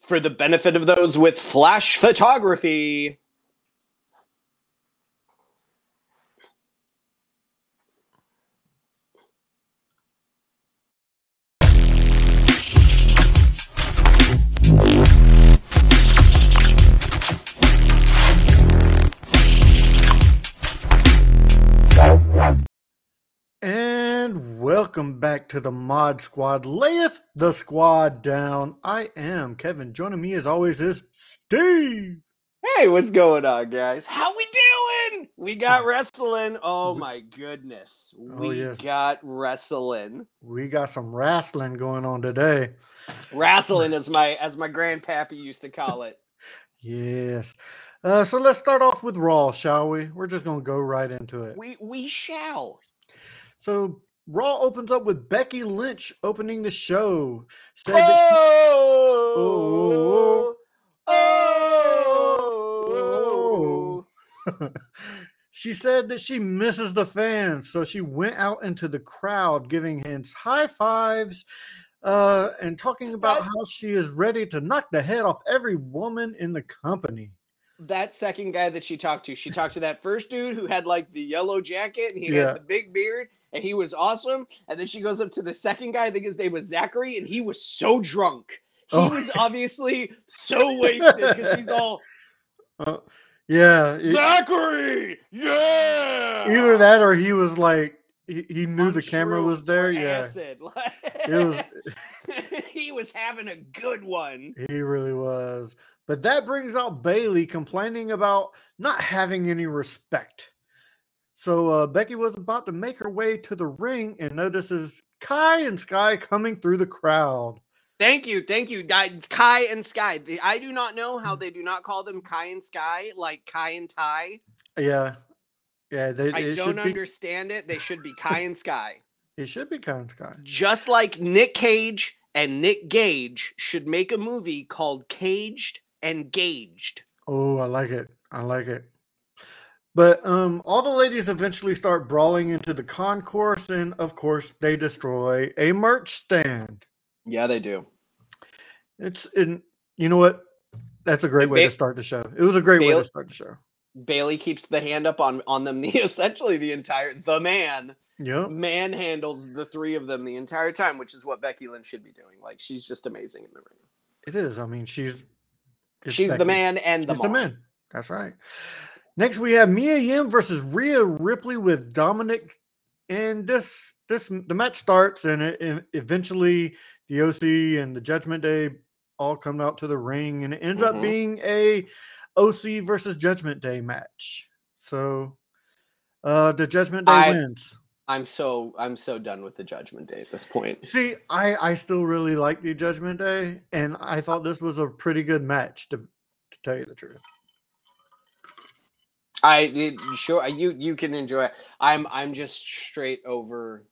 for the benefit of those with flash photography. To the Mod Squad. Layeth the squad down. I am Kevin. Joining me as always is Steve. Hey, what's going on, guys? How we doing? We got wrestling. Oh my goodness. We Oh, yes. got wrestling. We got some wrestling going on today. Wrestling as my as my grandpappy used to call it. Yes. Uh, so let's start off with Raw, shall we? We're just going to go right into it. We we shall. So Raw opens up with Becky Lynch opening the show. Said that she- Oh, oh, she said that she misses the fans, so she went out into the crowd giving hands high fives uh, and talking about That- how she is ready to knock the head off every woman in the company. that second guy that she talked to, she talked to that first dude who had like the yellow jacket and he Yeah. had the big beard and he was awesome. And then she goes up to the second guy, I think his name was Zachary, and he was so drunk. He Oh. was obviously so wasted because he's all Uh, yeah, Zachary, yeah. either that or he was like he, he knew the camera was there. Yeah, acid. it was. he was having a good one. He really was. But that brings out Bayley complaining about not having any respect. So uh, Becky was about to make her way to the ring and notices Kai and Sky coming through the crowd. Thank you, thank you, Kai and Sky. The, I do not know Mm. how they do not call them Kai and Sky, like Kai and Ty. Yeah, yeah. They, I don't should be. understand it. They should be Kai and Sky, It should be Kai and Sky. just like Nick Cage and Nick Gage should make a movie called Caged and Gaged. Oh, I like it. I like it. But um, all the ladies eventually start brawling into the concourse, and of course, they destroy a merch stand. Yeah, they do. It's in. You know what? That's a great And way to start the show. It was a great way to start the show. Bayley keeps the hand up on on them. The essentially the entire the man Yep. manhandles the three of them the entire time, which is what Becky Lynch should be doing. Like she's just amazing in the ring. It is. I mean, she's. she's the man and the She's the man. That's right. Next, we have Mia Yim versus Rhea Ripley with Dominic, and this this the match starts, and it, eventually the OC and the Judgment Day all come out to the ring, and it ends up Mhm. being a OC versus Judgment Day match. So, uh, the Judgment Day I- wins. I'm so I'm so done with the Judgment Day at this point. See, I I still really like the Judgment Day, and I thought this was a pretty good match to to tell you the truth. I it, sure you you can enjoy it. I'm I'm just straight over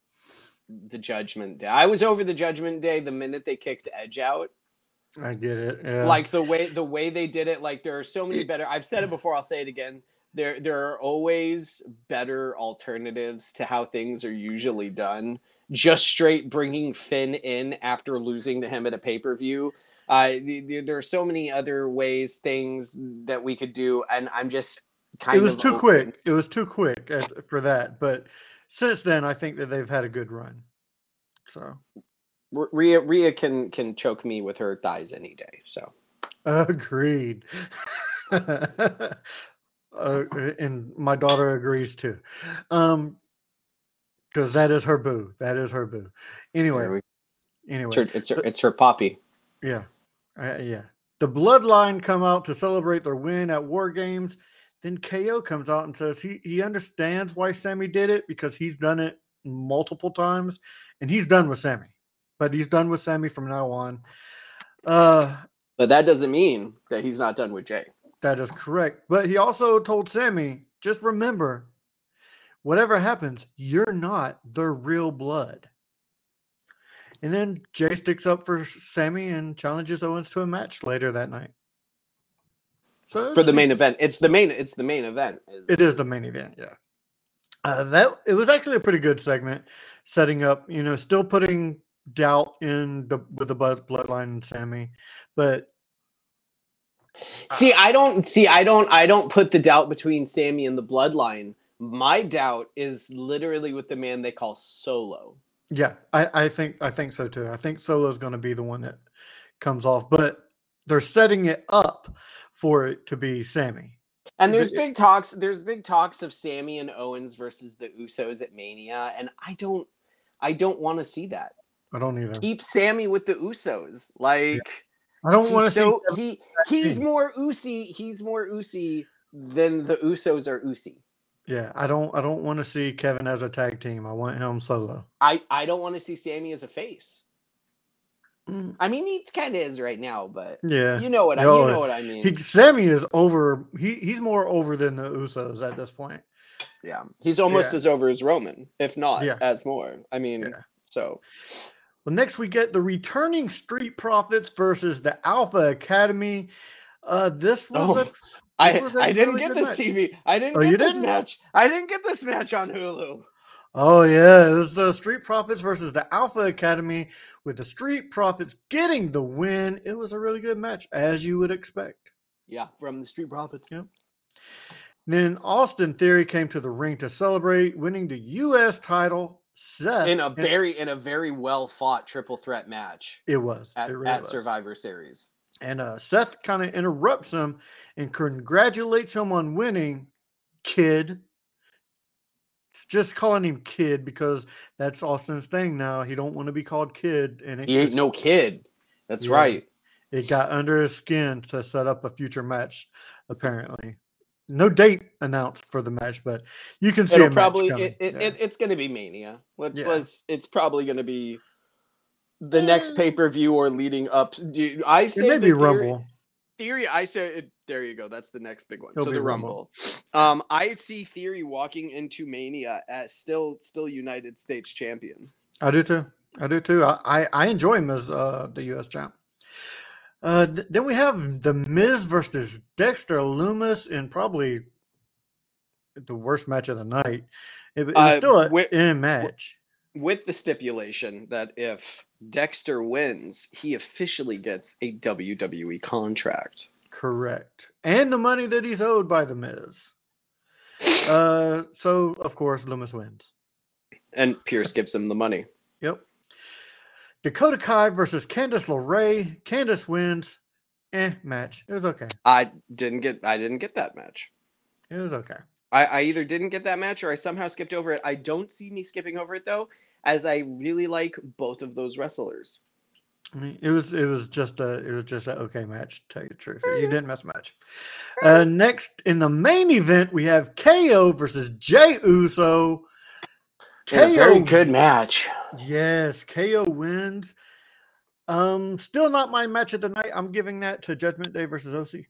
the Judgment Day. I was over the Judgment Day the minute they kicked Edge out. I get it. Yeah. Like the way the way they did it. Like there are so many better. I've said it before. I'll say it again. There there are always better alternatives to how things are usually done. Just straight bringing Finn in after losing to him at a pay per view. Uh, the, the, there are so many other ways, things that we could do, and I'm just kind it was too open- quick. It was too quick for that. But since then, I think that they've had a good run. So Ria Rhea Rhea can can choke me with her thighs any day. So agreed. uh, and my daughter agrees too, um, because that is her boo. That is her boo. Anyway, we- anyway, it's her, it's her, it's her poppy. Yeah. Uh, yeah. The Bloodline come out to celebrate their win at War Games. Then KO comes out and says he, he understands why Sami did it because he's done it multiple times and he's done with Sami. But he's done with Sami from now on. Uh But that doesn't mean that he's not done with Jay. that is correct. But he also told Sami, just remember, whatever happens, you're not the real blood. And then Jay sticks up for Sami and challenges Owens to a match later that night. So for the main event. It's the main. It's the main event. It is the main event, yeah. Uh, that it was actually a pretty good segment, setting up. You know, still putting doubt in the with the bloodline and Sami, but See, I don't see. I don't. I don't put the doubt between Sami and the Bloodline. My doubt is literally with the man they call Solo. Yeah, I, I think I think so too. I think Solo's going to be the one that comes off, but they're setting it up for it to be Sami. And there's big talks. There's big talks of Sami and Owens versus the Usos at Mania, and I don't. I don't want to see that. I don't either. Keep Sami with the Usos. Like I don't want to so, see. he he's team. more Usy. He's more Usy than the Usos are Usy. Yeah, I don't. I don't want to see Kevin as a tag team. I want him solo. I I don't want to see Sami as a face. Mm, I mean, he kind of is right now, but Yeah, you know what I you know what I mean. he Sami is over. He he's more over than the Usos at this point. yeah, he's almost Yeah. as over as Roman, if not Yeah. as more. I mean, Yeah. so Well, next we get the returning Street Profits versus the Alpha Academy. Uh, this was Oh, a I I didn't really get this match. TV. I didn't Oh, get you this didn't? match. I didn't get this match on Hulu. Oh yeah, it was the Street Profits versus the Alpha Academy with the Street Profits getting the win. It was a really good match, as you would expect. Yeah, from the Street Profits. Yeah. Then Austin Theory came to the ring to celebrate winning the U.S. title. Seth In a very in a very well fought triple threat match it was at, it really at was. Survivor Series. and uh, Seth kind of interrupts him and congratulates him on winning. Kid, just calling him kid because that's Austin's thing now. He don't want to be called kid, and it He ain't just- no kid. That's Yeah. right. it got under his skin to set up a future match. Apparently, no date announced for the match, but you can see It'll a probably it, it, Yeah. it, it's gonna be Mania. Let's Yeah. let's it's probably gonna be the next Eh. pay per view or leading up. Do I it say may the be Rumble. Theory, I say there you go. That's the next big one. It'll so the Rumble. Rumble. Um, I see Theory walking into Mania as still still United States champion. I do too. I do too. I, I, I enjoy him as uh, the U.S. champ. Uh, th- then we have the Miz versus Dexter Lumis in probably the worst match of the night. It, it was Uh, still a in match. With the stipulation that if Dexter wins, he officially gets a WWE contract. Correct. And the money that he's owed by the Miz. Uh, so of course Lumis wins. And Pierce gives him the money. Yep. Dakota Kai versus Candice LeRae. Candice wins. Eh, match. It was okay. I didn't get I didn't get that match. It was okay. I, I either didn't get that match or I somehow skipped over it. I don't see me skipping over it though, as I really like both of those wrestlers. I mean, it was it was just a it was just an okay match. To tell you the truth, you didn't miss much. Uh, next in the main event, we have KO versus Jay Uso. In a very good match. Yes, KO wins. Um, still not my match of the night. I'm giving that to Judgment Day versus OC.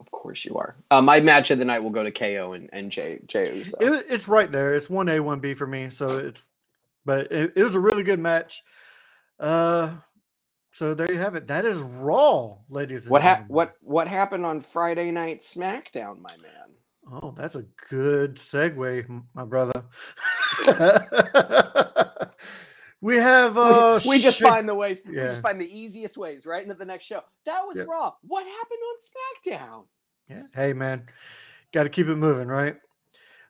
Of course you are. Uh, my match of the night will go to KO and, and Jay Jay Uso. It, it's right there. It's one A, one B for me. So it's, but it, it was a really good match. Uh, so there you have it. That is Raw, ladies. And what ha- what what happened on Friday night SmackDown, my man? Oh, that's a good segue, my brother. we have We- uh we, just Sha- find the ways. We just find the easiest ways right into the next show. That was Yep. Raw. What happened on SmackDown? Yeah. Hey man, got to keep it moving, right?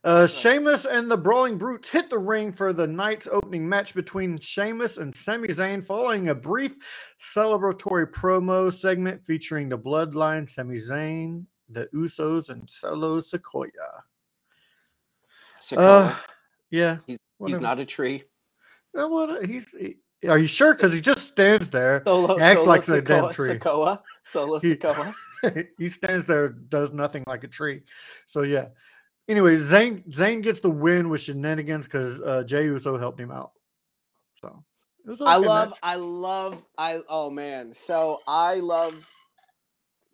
Uh, Sheamus and the Brawling Brutes hit the ring for the night's opening match between Sheamus and Sami Zayn, following a brief celebratory promo segment featuring the Bloodline, Sami Zayn, the Usos, and Solo Sequoia. Sikoa. Uh, yeah, he's whatever. not a tree. Uh, what? He's. he- are you sure? Because he just stands there. Solo, acts solo like a damn tree. Sikoa, solo He- he stands there, does nothing like a tree. So yeah. Anyway, Zayn Zayn gets the win with shenanigans because uh, Jay Uso helped him out. So it was. I love, match. I love, I oh man. So I love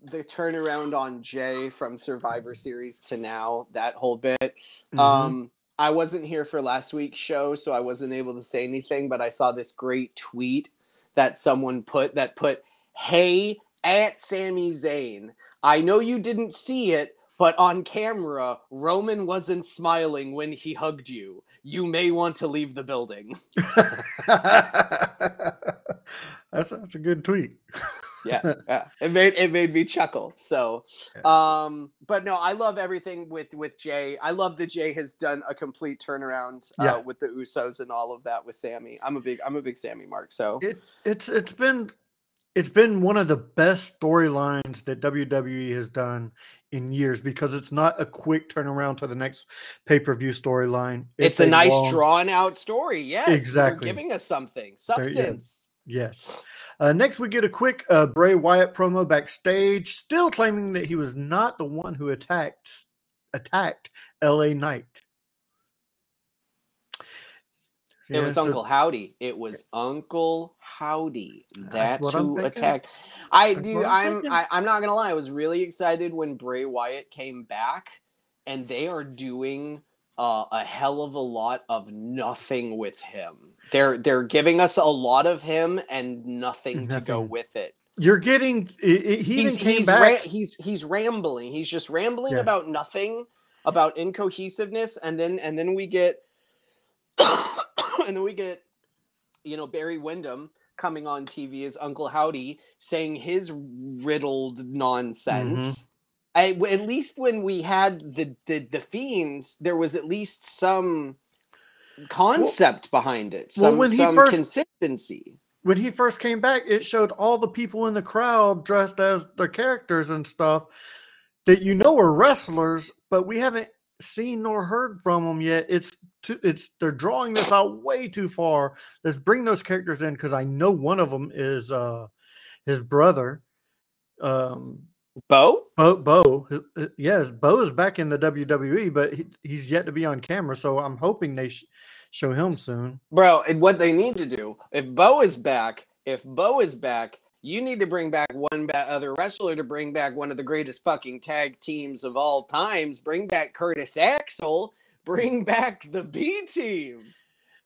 the turnaround on Jay from Survivor Series to now. That whole bit. Mhm. Um, I wasn't here for last week's show, so I wasn't able to say anything. But I saw this great tweet that someone put that put, "Hey at Sami Zayn, I know you didn't see it." But on camera, Roman wasn't smiling when he hugged you. You may want to leave the building. that's that's a good tweet. yeah, yeah. It made it made me chuckle. So, um, but no, I love everything with with Jay. I love that Jay has done a complete turnaround uh, Yeah. with the Usos and all of that with Sami. I'm a big I'm a big Sami Mark. So It it's it's been it's been one of the best storylines that WWE has done in years because it's not a quick turnaround to the next pay-per-view storyline. it's, a, nice long- drawn out story. Yes, Exactly. They're giving us something substance. Yes. Uh, next, we get a quick uh, Bray Wyatt promo backstage, still claiming that he was not the one who attacked attacked L.A. Knight. It was Uncle Howdy. It was Uncle Howdy. That's That's, what I'm who attacked. I That's do. I'm I'm. thinking. I, I'm not gonna lie. I was really excited when Bray Wyatt came back, and they are doing uh, a hell of a lot of nothing with him. They're they're giving us a lot of him and nothing, to go with it. You're getting. i- i- he He's came he's, back. ra- he's he's rambling. He's just rambling Yeah. about nothing, about incohesiveness, and then and then we get, and then we get, you know, Barry Windham coming on TV as Uncle Howdy saying his riddled nonsense. Mm-hmm. I w at least when we had the, the the fiends, there was at least some concept behind it, some he some first- consistency. when he first came back, it showed all the people in the crowd dressed as their characters and stuff that you know are wrestlers, but we haven't seen nor heard from them yet. It's too, it's they're drawing this out way too far. Let's bring those characters in because I know one of them is uh his brother. Um, Bo, Bo, Bo, yes, Bo is back in the WWE, but he, he's yet to be on camera. So I'm hoping they sh- show him soon. Bro, and what they need to do, if Bo is back, if Bo is back, you need to bring back one other wrestler to bring back one of the greatest fucking tag teams of all times. Bring back Curtis Axel. Bring back the B team.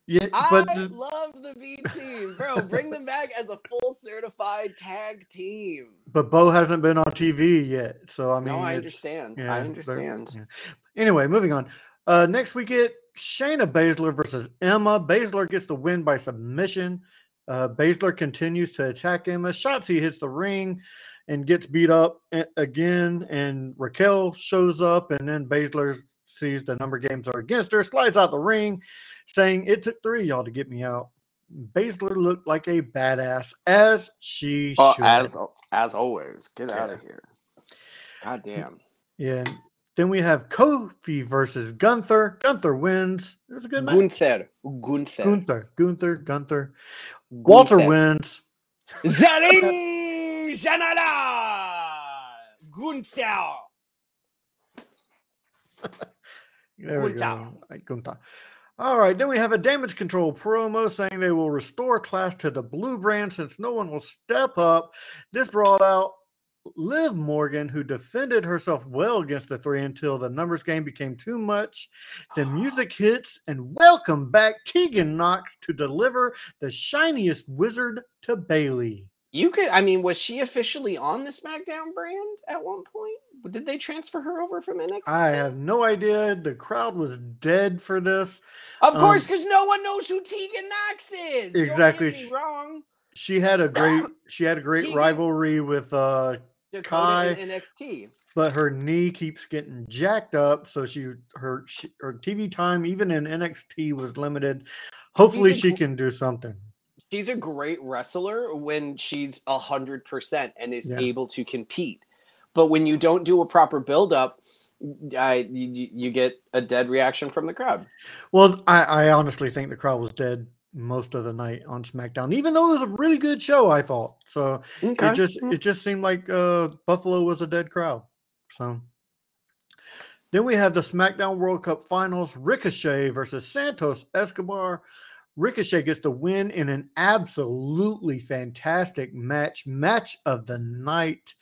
Yeah, I the- love the B team, bro. Bring them back as a full certified tag team. but Bo hasn't been on TV yet, so I mean, no, I understand. yeah, I understand. yeah. Anyway, moving on. Uh, next we get Shayna Baszler versus Emma. Baszler gets the win by submission. Uh, Baszler continues to attack Emma. Shotzi hits the ring and gets beat up again. And Raquel shows up, and then Baszler sees the number games are against her, slides out the ring, saying, "It took three of y'all to get me out." Baszler looked like a badass, as she Well, should. as as always, get out of here. God damn. Yeah. Then we have Kofi versus Gunther. Gunther wins. It was a good match. Gunther. Gunther. Gunther, Gunther, Gunther. Walter Gunther. wins. Zaring Janala Gunther. There we Gunther. go. Gunther. All right. Then we have a damage control promo saying they will restore class to the blue brand since no one will step up. This brought out Liv Morgan, who defended herself well against the three until the numbers game became too much. The music hits, and welcome back Tegan Nox to deliver the shiniest wizard to Bayley. You could, I mean, was she officially on the SmackDown brand at one point? Did they transfer her over from NXT? I have no idea. The crowd was dead for this. of um, course, because no one knows who Tegan Nox is. Exactly. wrong. She had a great she had a great rivalry with uh Dakota Kai. in NXT. but her knee keeps getting jacked up so she her she, her TV time even in NXT was limited. Hopefully a she can do something. She's a great wrestler when she's a hundred percent and is Yeah. able to compete. But when you don't do a proper build up, I you, you you get a dead reaction from the crowd. Well, I, I honestly think the crowd was dead most of the night on SmackDown, even though it was a really good show. I thought so. Okay. It just it just seemed like uh, Buffalo was a dead crowd. So then we have the SmackDown World Cup Finals: Ricochet versus Santos Escobar. Ricochet gets the win in an absolutely fantastic match, match of the night.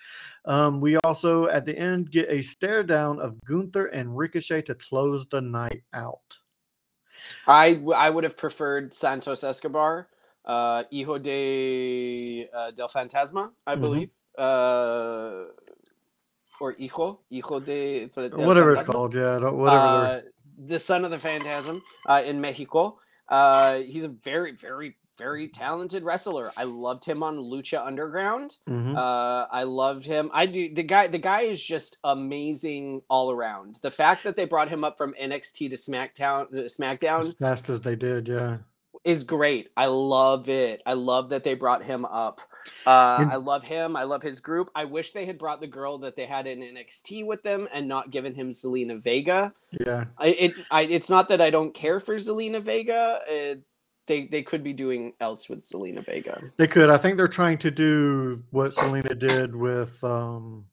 Um, we also at the end get a stare down of Gunther and Ricochet to close the night out. I I would have preferred Santos Escobar, uh, Hijo de uh, del Fantasma, I Mhm. believe, uh, or Hijo, Hijo de whatever it's called, yeah, don't- whatever. Uh, the son of the Phantasm uh, in Mexico. Uh, he's a very, very very talented wrestler. I loved him on Lucha Underground. Mhm. Uh, I loved him. I do. The guy. The guy is just amazing all around. The fact that they brought him up from NXT to SmackDown, uh, SmackDown as fast as they did, yeah. is great. I love it. I love that they brought him up. Uh, And- I love him. I love his group. I wish they had brought the girl that they had in NXT with them and not given him Zelina Vega. Yeah. I, it, I, it's not that I don't care for Zelina Vega. Uh, they, they could be doing else with Zelina Vega. They could. I think they're trying to do what Zelina did with um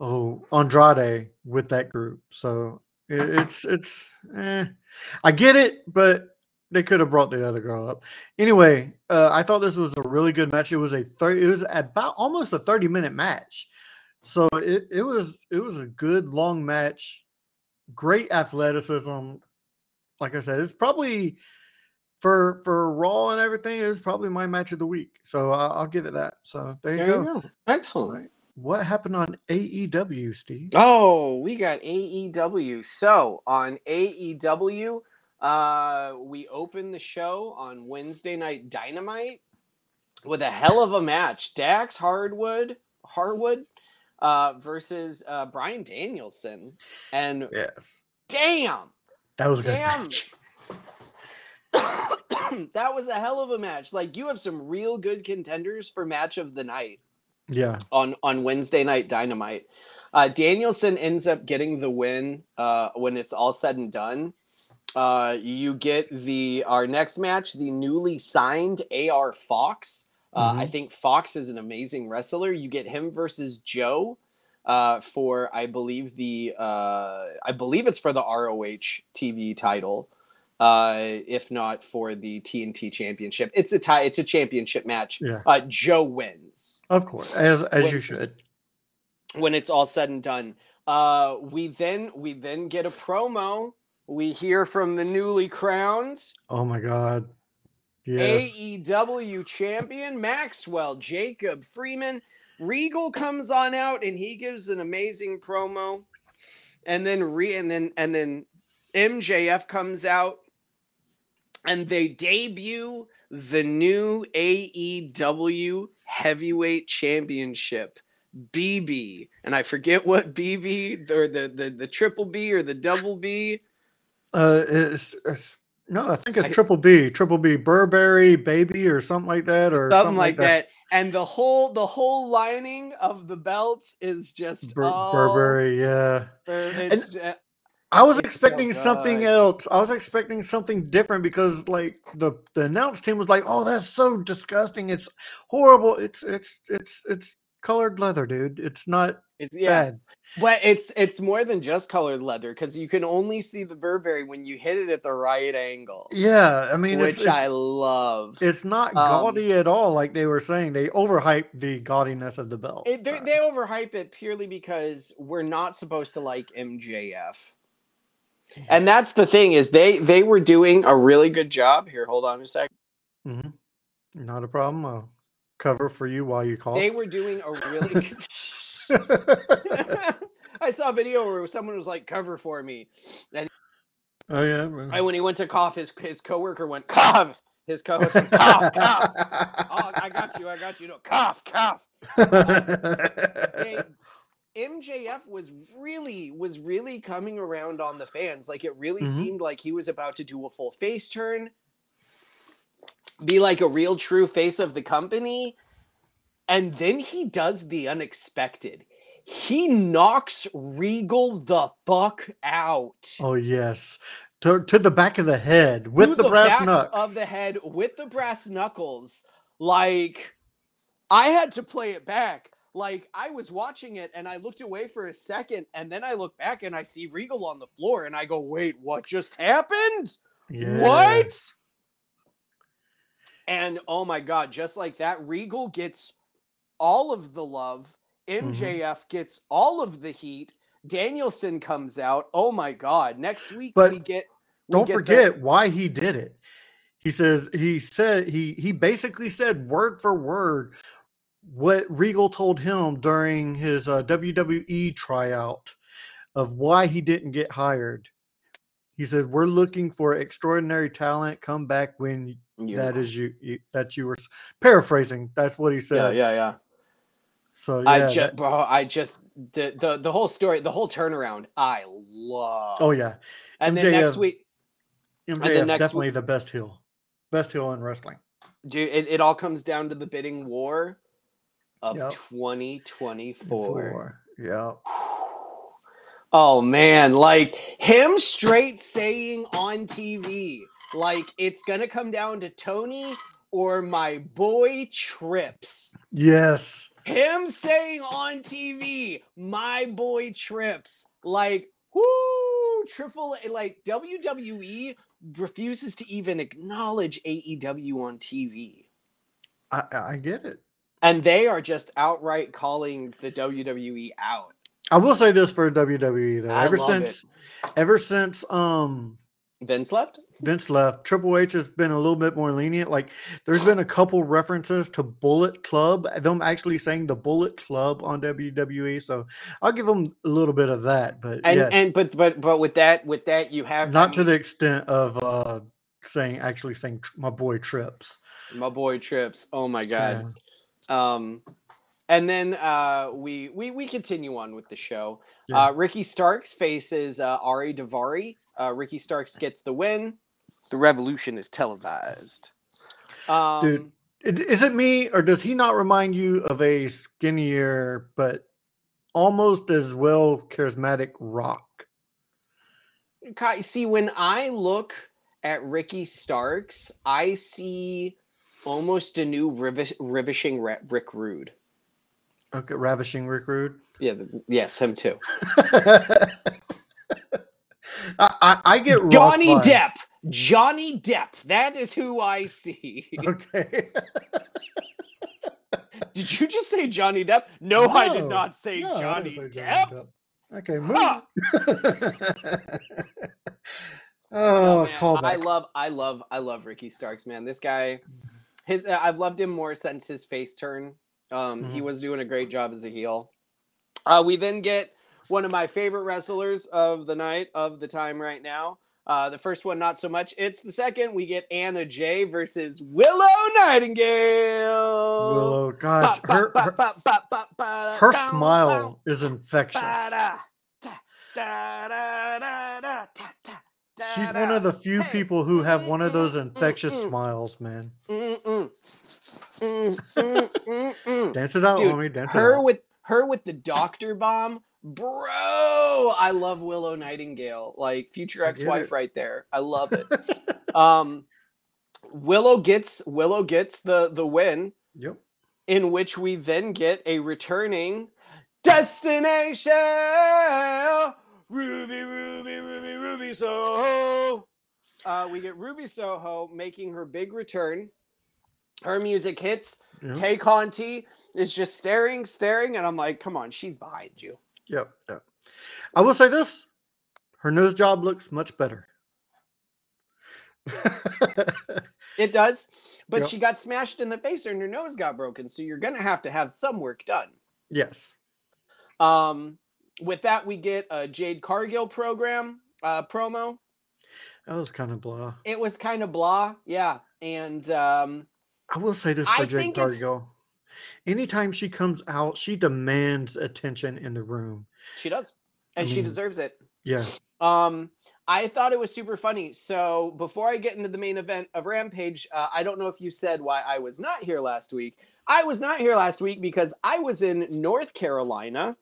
oh Andrade with that group. So it, it's it's eh. I get it, but they could have brought the other girl up. Anyway, uh, I thought this was a really good match. It was a thirty. It was about almost a thirty minute match. So it, it was it was a good long match. Great athleticism. Like I said, it's probably for for Raw and everything. It was probably my match of the week. So I'll, I'll give it that. So there you There go. you go. Excellent. What happened on AEW, Steve? Oh, we got AEW. So on AEW, uh, we opened the show on Wednesday night Dynamite with a hell of a match. Dax Harwood, Harwood, uh, versus uh, Bryan Danielson, and Yes, damn, that was a good Damn. match. that was a hell of a match. Like you have some real good contenders for match of the night Yeah, on on Wednesday night Dynamite. Uh, Danielson ends up getting the win uh, when it's all said and done. Uh, you get the our next match, the newly signed AR Fox. Uh, I Mhm. think Fox is an amazing wrestler. You get him versus Joe uh, for I believe the uh, I believe it's for the ROH TV title. Uh, if not for the TNT championship, it's a tie. It's a championship match. Yeah. Uh, Joe wins of course, as as When- you should. when it's all said and done. Uh, we then we then get a promo. We hear from the newly crowned Oh my god. Yes. AEW champion Maxwell Jacob Friedman. Regal comes on out and he gives an amazing promo. And then re and then and then MJF comes out and they debut the new AEW Heavyweight Championship. BB and I forget what BB or the the the triple B or the double B. Uh, it's, it's no, I think it's I- Triple B, Triple B, Burberry, Baby, or something like that, or something, like that. And the whole the whole lining of the belts is just Bur- Burberry, yeah. Bur- It's ju- I was It's so expecting something else. I was expecting something different because, like, the the announce team was like, "Oh, that's so disgusting! It's horrible! It's it's it's it's colored leather, dude. It's not it's yeah, bad." but it's it's more than just colored leather because you can only see the Burberry when you hit it at the right angle, Yeah, I mean, which it's, I it's, love. it's not Um, gaudy at all, like they were saying. They overhype the gaudiness of the belt. It, they overhype it purely because we're not supposed to like MJF. And that's the thing is they they were doing a really good job. Here, hold on a sec. mhm. Not a problem. I'll cover for you while you cough. They were doing a really good I saw a video where someone was like, "Cover for me," and oh yeah. I, when he went to cough, his his coworker went cough. His co-host went cough, cough. Oh, I got you, I got you. No, cough, cough. They, MJF was really was really coming around on the fans. Like it really Mhm. seemed like he was about to do a full face turn, be like a real true face of the company, and then he does the unexpected. He knocks Regal the fuck out. oh yes, to to the back of the head with to the, brass knucks. of the head with the brass knuckles. Like I had to play it back. Like I was watching it and I looked away for a second and then I look back and I see Regal on the floor and I go, "Wait, what just happened? Yeah. What?" And oh my god, just like that, Regal gets all of the love. Mm-hmm. MJF gets all of the heat. Danielson comes out. Oh my god. Next week But we get we Don't get the- forget why he did it. He says he said he he basically said word for word what Regal told him during his uh, WWE tryout of why he didn't get hired. He said, "We're looking for extraordinary talent. Come back when that Unicorn. is you, you that you were paraphrasing. That's what he said. yeah, yeah. So yeah, I just, that- bro, I just the, the the whole story, the whole turnaround, I love. oh yeah, and then next MJF week, MJF next definitely week- the best heel, best heel in wrestling. dude, it, it all comes down to the bidding war of Yep. 2024. Four. Yeah, Oh man, like him straight saying on TV, like it's gonna come down to Tony or my boy Trips. yes, Him saying on TV, my boy Trips, like whoo, triple A, like WWE refuses to even acknowledge AEW on TV. I I get it. And they are just outright calling the WWE out. I will say this for WWE though. I ever love it. since, ever since um Vince left? Vince left, Triple H has been a little bit more lenient. Like there's been a couple references to Bullet Club, them actually saying the Bullet Club on WWE. So I'll give them a little bit of that, but And yeah, and but but but with that with that you have I not to the extent of uh saying actually saying my boy Trips. my boy Trips. Oh my Yeah. Um and then uh we we we continue on with the show. Yeah. Uh Ricky Starks faces uh Ari Daivari. Uh Ricky Starks gets the win. The revolution is televised. Um It- Is it me or does he not remind you of a skinnier but almost as well charismatic Rock? See when I look at Ricky Starks, I see almost a new rivish, ravishing Ra- Rick Rude. Okay, ravishing Rick Rude. Yeah, the, yes, him too. I, I, I get Johnny. Depp. Johnny Depp. That is who I see. Okay. did you just say Johnny Depp? No, I did not say No, Johnny say Depp. Okay, move. Ha! Oh, oh, Man, callback. I love, I love, I love Ricky Starks, man. This guy, his, uh, I've loved him more since his face turn. Um, he Mhm. was doing a great job as a heel. Uh, we then get one of my favorite wrestlers of the night of the time right now. Uh, the first one, not so much. It's the second. We get Anna Jay versus Willow Nightingale. Willow, God, her, her, her smile is infectious. She's one of the few Hey. people who have one of those infectious mm. smiles, man. Mm, mm. Mm, mm, mm, mm. Dance it out, Dude, homie. Dance her it out. with her with the doctor bomb bro i love willow nightingale like future I get ex-wife it. right there i love it um willow gets willow gets the the win yep. in which we then get a returning destination ruby ruby soho uh, we get ruby soho making her big return her music hits Yep. Tay Conti is just staring, staring, and I'm like, come on, she's behind you. Yep. Yep. I will say this: her nose job looks much better. It does, but Yep. she got smashed in the face and her nose got broken, so you're gonna have to have some work done. yes. Um, with that, we get a Jade Cargill program uh, promo. That was kind of blah. It was kind of blah, yeah, and um, I will say this I for Jade think Cargill. Anytime she comes out, she demands attention in the room. she does, and she mean- deserves it. Yeah. Um, I thought it was super funny. So before I get into the main event of Rampage, uh, I don't know if you said why I was not here last week. I was not here last week because I was in North Carolina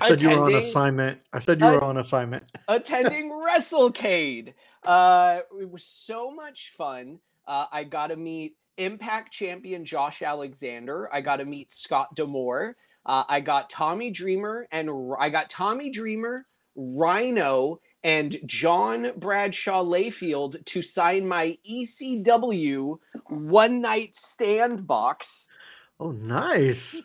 I said you were on assignment. I said you were on assignment. attending WrestleCade. Uh, it was so much fun. Uh, I got to meet Impact champion Josh Alexander. I got to meet Scott D'Amore. Uh, I got Tommy Dreamer and I got Tommy Dreamer, Rhino, and John Bradshaw Layfield to sign my ECW one night stand box. Oh, nice.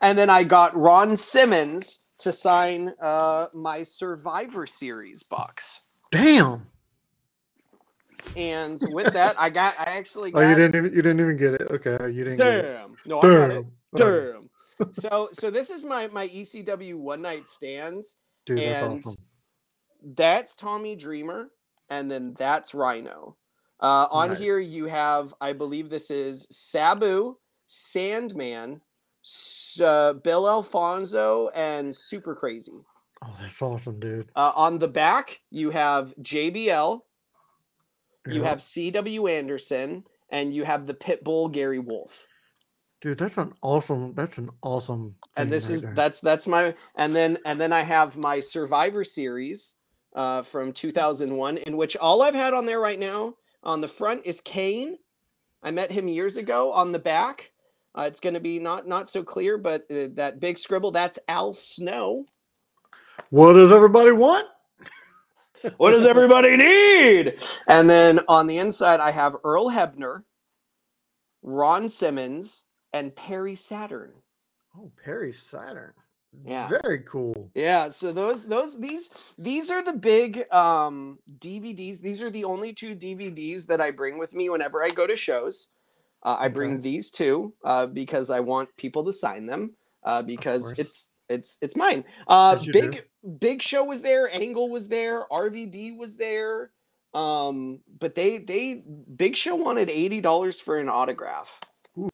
And then I got Ron Simmons to sign uh, my Survivor Series box. Damn. And with that, I got I actually Oh, got you didn't even you didn't even get it. Okay, you didn't get it. damn. No, I got it. Damn. Damn. so so this is my my ECW one night stands. Dude, that's And awesome. That's Tommy Dreamer. and then that's Rhino. Uh, on Nice. here you have, I believe this is Sabu, Sandman, uh, Bill Alfonso, and Super Crazy. Oh, that's awesome, dude. Uh, on the back you have JBL, you have C.W. Anderson, and you have the Pitbull Gary Wolfe. dude. That's an awesome. That's an awesome. and this right is there. that's that's my and then and then I have my Survivor series uh, from 2001, in which all I've had on there right now on the front is Kane. I met him years ago. On the back, uh, it's going to be not not so clear, but uh, that big scribble that's Al Snow. What does everybody want? What does everybody need? And then on the inside, I have Earl Hebner, Ron Simmons, and Perry Saturn. Oh, Perry Saturn. Yeah. Very cool. Yeah, so those those these these are the big um DVDs. These are the only two DVDs that I bring with me whenever I go to shows. Uh, I bring Okay. these two uh, because I want people to sign them uh, because it's it's it's mine. Uh, As do. big Big Show was there, Angle was there, RVD was there. Um, but they they Big Show wanted eighty dollars for an autograph, Ooh.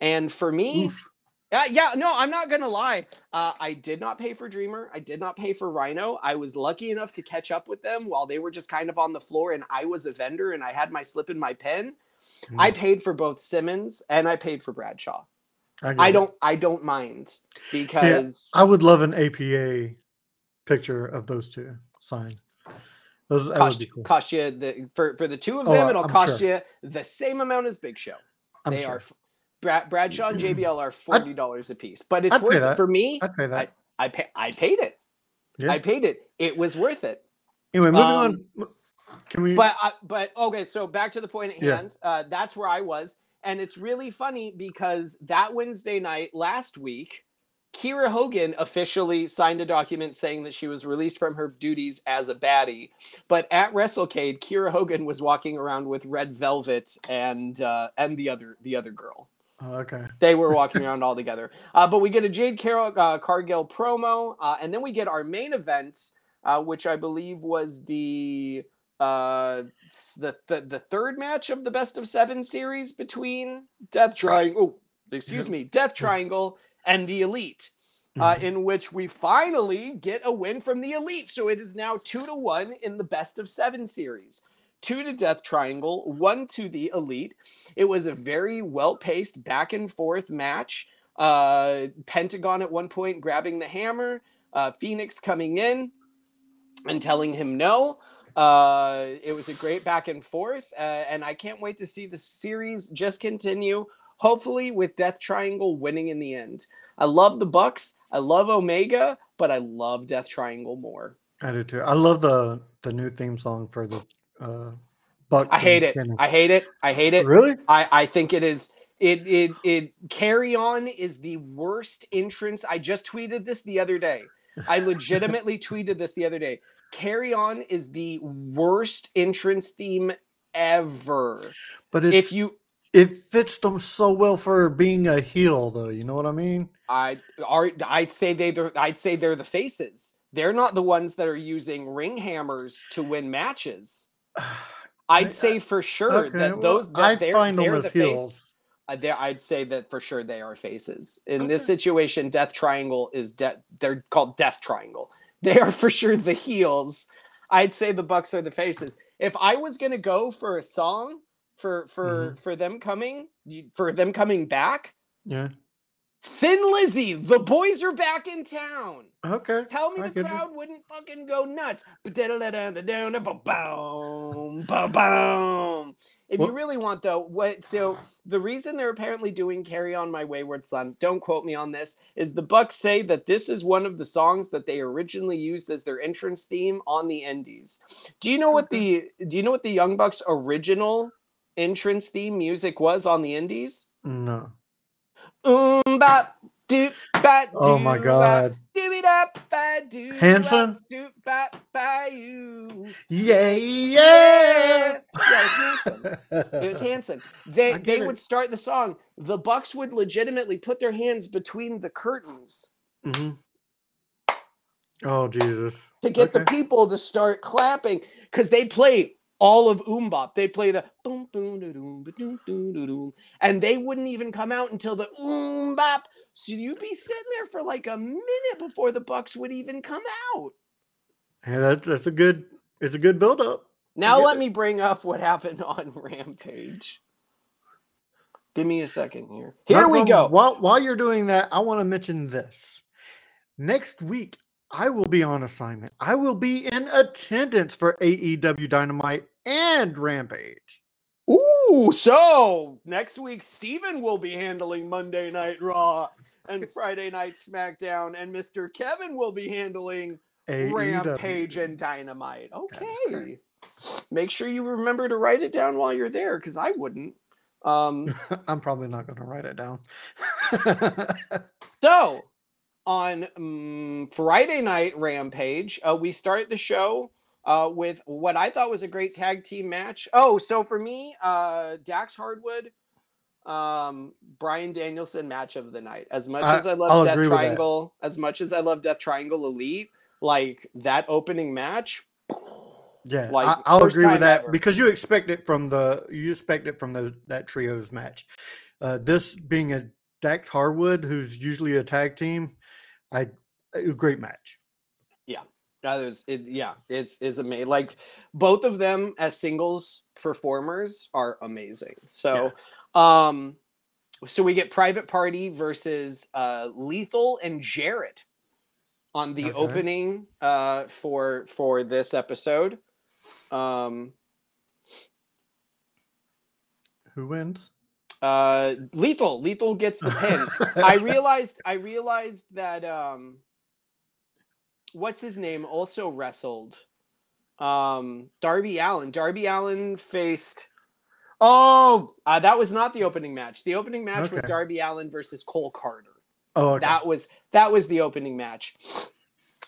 and for me, Oof. uh, yeah, no, I'm not gonna lie. Uh, I did not pay for Dreamer. I did not pay for Rhino. I was lucky enough to catch up with them while they were just kind of on the floor, and I was a vendor, and I had my slip in my pen. I Mm, paid for both Simmons and I paid for Bradshaw. get I don't. I don't mind because I would love an APA picture of those two signed. Those cost, be cool. cost you the for for the two of Oh, them. I- it'll I'm cost sure. you the same amount as Big Show. I'm they sure. are. Brad, Bradshaw and JBL are forty dollars a piece, but it's I'd worth it for me. I'd pay that. I pay. I paid it. Yeah. I paid it. It was worth it. anyway, moving um, on. Can we? But I, but okay, so back to the point at Yeah. hand. Uh, that's where I was, and it's really funny because that Wednesday night last week, Kiera Hogan officially signed a document saying that she was released from her duties as a baddie. But at WrestleCade, Kiera Hogan was walking around with Red Velvet and uh, and the other the other girl. oh, okay. They were walking around all together. Uh, but we get a Jade Carroll uh, Cargill promo, uh, and then we get our main event, uh, which I believe was the uh, the, the the third match of the best of seven series between Death Triangle. Oh, excuse me, Death Triangle and the Elite. Uh, Mhm. in which we finally get a win from the elite. So it is now two to one in the best of seven series. Two to Death Triangle, one to the elite. It was a very well paced back and forth match. Uh, Pentagon at one point grabbing the hammer, uh, Fénix coming in and telling him no. Uh, it was a great back and forth, uh, and I can't wait to see the series just continue. Hopefully, with Death Triangle winning in the end. I love the Bucks. I love Omega, but I love Death Triangle more. I do too. I love the the new theme song for the uh Bucks. I hate it. Kenny. I hate it. I hate it. really? I, I think it is it it it carry on is the worst entrance. I just tweeted this the other day. I legitimately tweeted this the other day. Carry on is the worst entrance theme ever. But it's if you it fits them so well for being a heel, though. You know what I mean? I are I'd say they they're, I'd say they're the faces. They're not the ones that are using ring hammers to win matches. I'd I- say for sure okay, that well, those that I find them as the heels. Uh, there, I'd say that for sure they are faces. In this situation, Death Triangle is death. They're called Death Triangle. They are for sure the heels. I'd say the Bucks are the faces. If I was gonna go for a song for for mm-hmm. for them coming for them coming back, Yeah. Thin Lizzy, the boys are back in town. Okay. Tell me I the crowd wouldn't fucking go nuts. Boom, boom. If you really want though, what so the reason they're apparently doing "Carry On My Wayward Son," don't quote me on this, is the Bucks say that this is one of the songs that they originally used as their entrance theme on the Indies. Do you know what the Do you know what the Young Bucks original entrance theme music was on the Indies? No. Um, bop, doop, bat, Oh my bop, God. Doobie dop, ba, doo, Hanson? bop, doop, bop, you. Yeah, Yeah, yeah. it was Hanson. It was Hanson. They they it. would start the song. The Bucks would legitimately put their hands between the curtains Mhm. Oh Jesus! to get the people to start clapping because they play all of MMMBop. They play the boom boom da doom doom doom da doom, and they wouldn't even come out until the MMMBop. So you'd be sitting there for like a minute before the Bucks would even come out. Yeah, that's that's a good. It's a good build up. Now let it. me bring up what happened on Rampage. Give me a second here. Here we Malcolm, go. While while you're doing that, I want to mention this. Next week, I will be on assignment. I will be in attendance for AEW Dynamite and Rampage. Ooh, so next week Steven will be handling Monday Night Raw and Friday Night SmackDown, and Mr. Kevin will be handling AEW. Rampage and Dynamite. Okay. Make sure you remember to write it down while you're there, because I wouldn't. Um, I'm probably not going to write it down. so on mm, Friday night Rampage, uh, we start the show uh, with what I thought was a great tag team match. Oh, so for me, uh, Dax Harwood, um, Bryan Danielson match of the night. As much I- as I love I'll Death agree with that. Triangle, as much as I love Death Triangle Elite, like that opening match. Yeah, Like, I, I'll agree with that ever. because you expect it from the you expect it from those that trios match. Uh, this being a Dax Harwood, who's usually a tag team, I a great match. Is it. Yeah, it's is amazing. Like both of them as singles performers are amazing. So, um, so we get Private Party versus uh, Lethal and Jarrett on the Okay. opening uh for for this episode. Um, Who wins? uh, Lethal, Lethal gets the pin. I realized I realized that um what's his name also wrestled um Darby Allin. Darby Allin faced Oh, uh, that was not the opening match. The opening match was Darby Allin versus Cole Karter. Oh, okay. That was that was the opening match.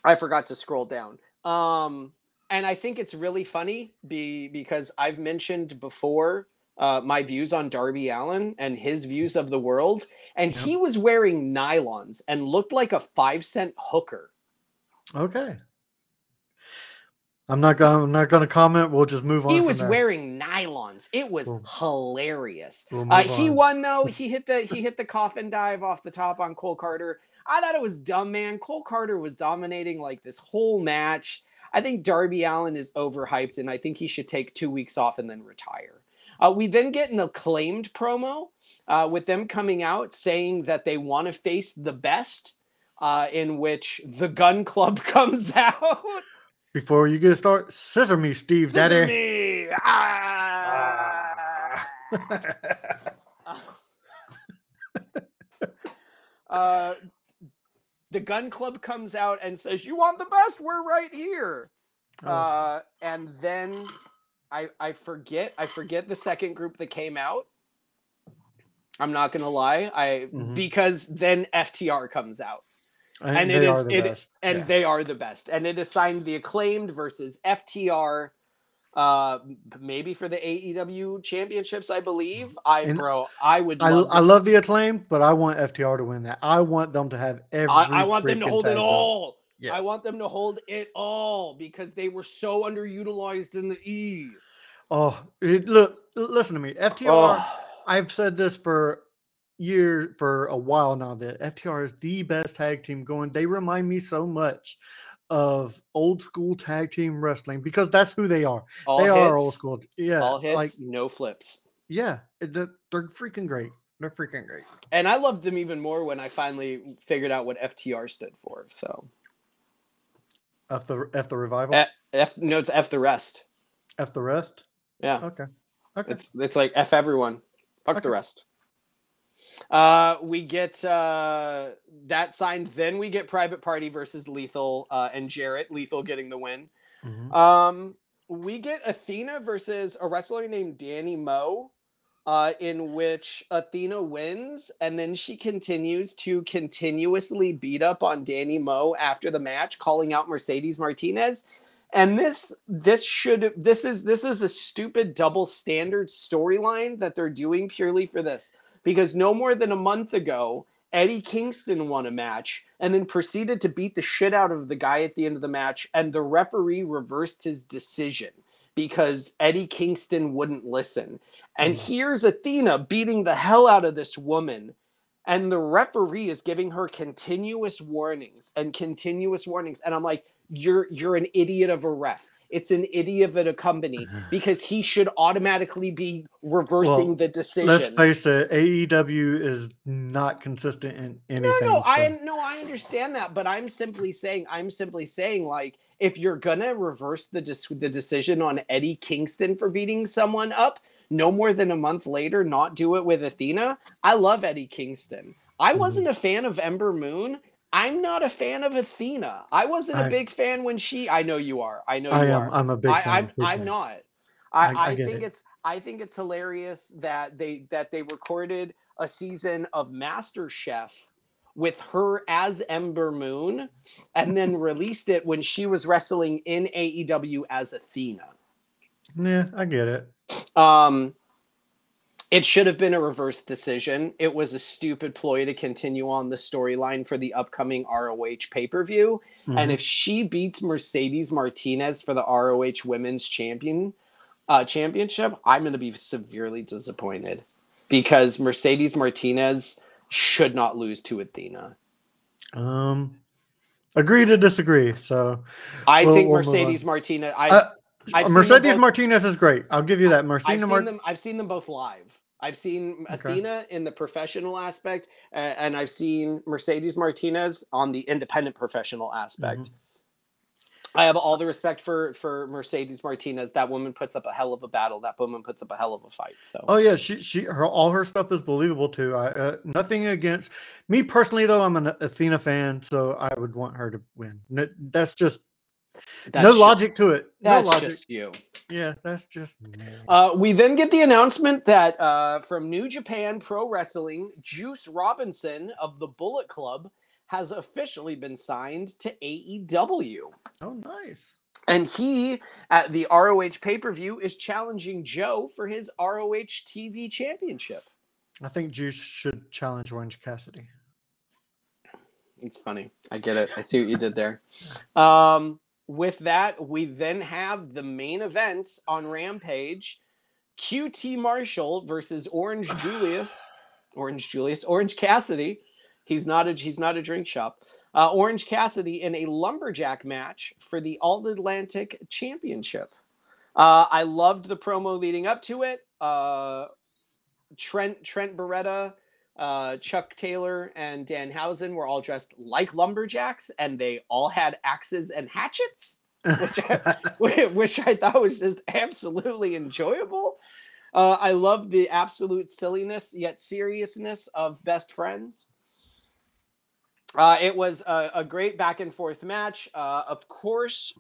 I forgot to scroll down. Um and I think it's really funny be because I've mentioned before uh, my views on Darby Allin and his views of the world, and Yep. he was wearing nylons and looked like a five cent hooker. Okay. I'm not going. I'm not going to comment. We'll just move on. He was wearing nylons. It was We'll- hilarious. We'll Uh, he on. won though. He hit the he hit the coffin dive off the top on Cole Karter. I thought it was dumb, man. Cole Karter was dominating like this whole match. I think Darby Allin is overhyped, and I think he should take two weeks off and then retire. Uh, we then get an acclaimed promo uh, with them coming out saying that they want to face the best, uh, in which the Gunn Club comes out. Before you get started, scissor me, Steve Scissor Daddy. me! Ah! uh, the Gunn club comes out and says, "You want the best? We're right here." Oh. Uh, and then I I forget I forget the second group that came out. I'm not gonna lie, I Mhm. because then FTR comes out and, and it is- it- best. and Yeah. they are the best. And it assigned the acclaimed versus FTR. Uh, maybe for the AEW championships, I believe. I And bro, I would. I, Love I love the acclaim, but I want FTR to win that. I want them to have every. I, I want them to hold it all. I want them to hold it all because they were so underutilized in the E. Oh, it, look, listen to me. FTR. Oh, I've said this for years, for a while now. That FTR is the best tag team going. They remind me so much of old school tag team wrestling because that's who they are. all they hits, are old school. Yeah, all hits, like no flips. yeah, they're, they're freaking great. They're freaking great. And I loved them even more when I finally figured out what FTR stood for. So F the F the revival. F, F no, it's F the rest. F the rest. Yeah. Okay. Okay. It's it's like F everyone. Fuck the rest. Uh we get uh that signed, then we get Private Party versus Lethal uh and Jarrett, Lethal getting the win. Mhm. Um we get Athena versus a wrestler named Danny Moe. Uh, in which Athena wins, and then she continues to continuously beat up on Danny Moe after the match, calling out Mercedes Martinez and this this should this is this is a stupid double standard storyline that they're doing purely for this because no more than a month ago Eddie Kingston won a match and then proceeded to beat the shit out of the guy at the end of the match, and the referee reversed his decision because Eddie Kingston wouldn't listen. And Mm. here's Athena beating the hell out of this woman. And the referee is giving her continuous warnings and continuous warnings. And I'm like, you're you're an idiot of a ref. It's an idiot of a company because he should automatically be reversing Well, the decision. Let's face it, AEW is not consistent in anything. No, no, I no, I understand that, but I'm simply saying, I'm simply saying, like, if you're gonna reverse the dis- the decision on Eddie Kingston for beating someone up, no more than a month later, not do it with Athena. I love Eddie Kingston. I Mhm. wasn't a fan of Ember Moon. I'm not a fan of Athena. I wasn't a I- big fan when she. I know you are. I know you I are. I'm a big I, fan. I'm, big I'm fan. not. I, I- I, I think it. it's I think it's hilarious that they that they recorded a season of Master Chef with her as Ember Moon and then released it when she was wrestling in AEW as Athena. Yeah, I get it. Um it should have been a reverse decision. It was a stupid ploy to continue on the storyline for the upcoming ROH pay-per-view. And Mhm. if she beats Mercedes Martinez for the ROH Women's Champion uh, Championship, I'm going to be severely disappointed because Mercedes Martinez should not lose to Athena. um, agree to disagree. So I We'll- think we'll. Mercedes Martinez. I, Uh, I've Mercedes both- Martinez is great. I'll give you that. I've seen Mart- them. I've seen them both live. I've seen Okay. Athena in the professional aspect, uh, and I've seen Mercedes Martinez on the independent professional aspect. Mm-hmm. I have all the respect for for Mercedes Martinez. That woman puts up a hell of a battle. That woman puts up a hell of a fight. So Oh yeah, she she her all her stuff is believable too. I uh, nothing against me personally though. I'm an Athena fan, so I would want her to win. No, that's just that's no ju- logic to it. No That's logic. just you. Yeah, that's just. Uh, we then get the announcement that uh, from New Japan Pro Wrestling, Juice Robinson of the Bullet Club has officially been signed to AEW. oh nice. And he, at the ROH pay per view, is challenging Joe for his ROH TV championship. I think Juice should challenge Orange Cassidy. It's funny. I get it. I see what you did there. Um, with that, we then have the main event on Rampage QT Marshall versus Orange Julius. Orange Julius. Orange Cassidy. He's not a he's not a drink shop. Uh, Orange Cassidy in a lumberjack match for the All Atlantic Championship. Uh, I loved the promo leading up to it. Uh, Trent Trent Beretta, uh, Chuck Taylor, and Danhausen were all dressed like lumberjacks, and they all had axes and hatchets, which I, which I thought was just absolutely enjoyable. Uh, I love the absolute silliness yet seriousness of best friends. Uh, it was a, a great back and forth match. Uh, of course,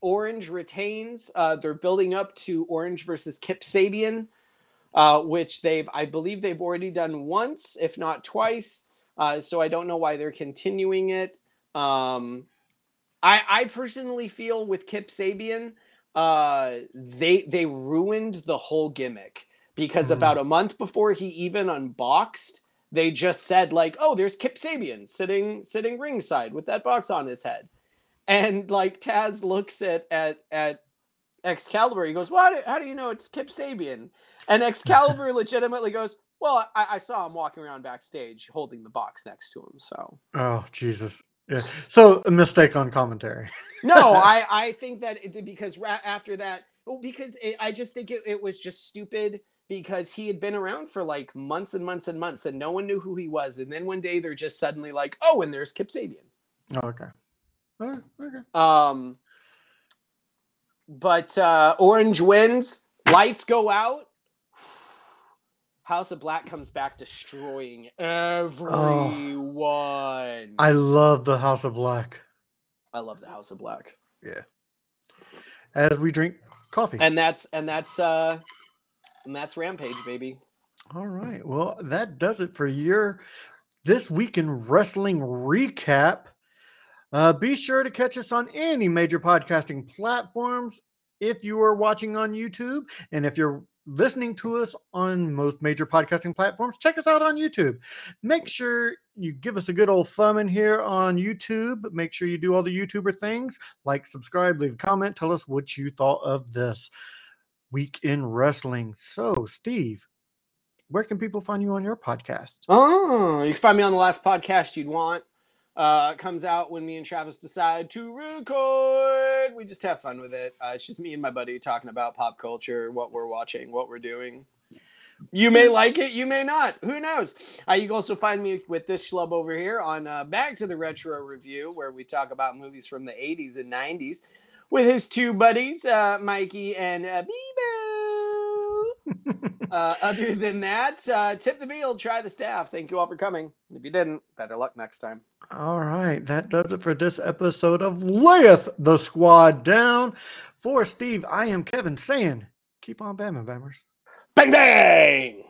Orange retains. Uh, they're building up to Orange versus Kip Sabian, uh, which they've, I believe, they've already done once, if not twice. Uh, so I don't know why they're continuing it. Um, I, I personally feel with Kip Sabian, uh, they they ruined the whole gimmick because Mhm. about a month before he even unboxed, they just said like, "Oh, there's Kip Sabian sitting sitting ringside with that box on his head," and like Taz looks at at at Excalibur, he goes, "Well, how do, how do you know it's Kip Sabian?" And Excalibur legitimately goes, "Well, I, I saw him walking around backstage holding the box next to him, so." Oh Jesus. Yeah. So a mistake on commentary. no, I I think that it, because ra- after that, well, because it, I just think it, it was just stupid because he had been around for like months and months and months and no one knew who he was, and then one day they're just suddenly like, oh, and there's Kip Sabian. Oh, okay. All right, okay. Um, but uh, Orange wins, lights go out. House of Black comes back destroying everyone. I, I love the House of Black. I love the House of Black. Yeah. As we drink coffee. and that's and that's uh and that's rampage baby All right. Well, that does it for your this week in wrestling recap. Uh, be sure to catch us on any major podcasting platforms if you are watching on YouTube. And if you're listening to us on most major podcasting platforms, check us out on YouTube. Make sure you give us a good old thumb in here on YouTube. Make sure you do all the YouTuber things like, subscribe, leave a comment, tell us what you thought of this week in wrestling. So, Steve, where can people find you on your podcast? Oh, you can find me on the last podcast you'd want. Uh, comes out when me and Travis decide to record. We just have fun with it. Uh, it's just me and my buddy talking about pop culture, what we're watching, what we're doing. You may like it, you may not. Who knows? Uh, you can also find me with this schlub over here on uh, Back to the Retro Review, where we talk about movies from the 80s and 90s with his two buddies, uh, Mikey and uh, Bebo. uh, other than that, uh, tip the meal, try the staff. Thank you all for coming. If you didn't, better luck next time. All right, that does it for this episode of Layeth the Squad Down. For Steve, I am Kevin saying, keep on bamming, bammers. Bang bang!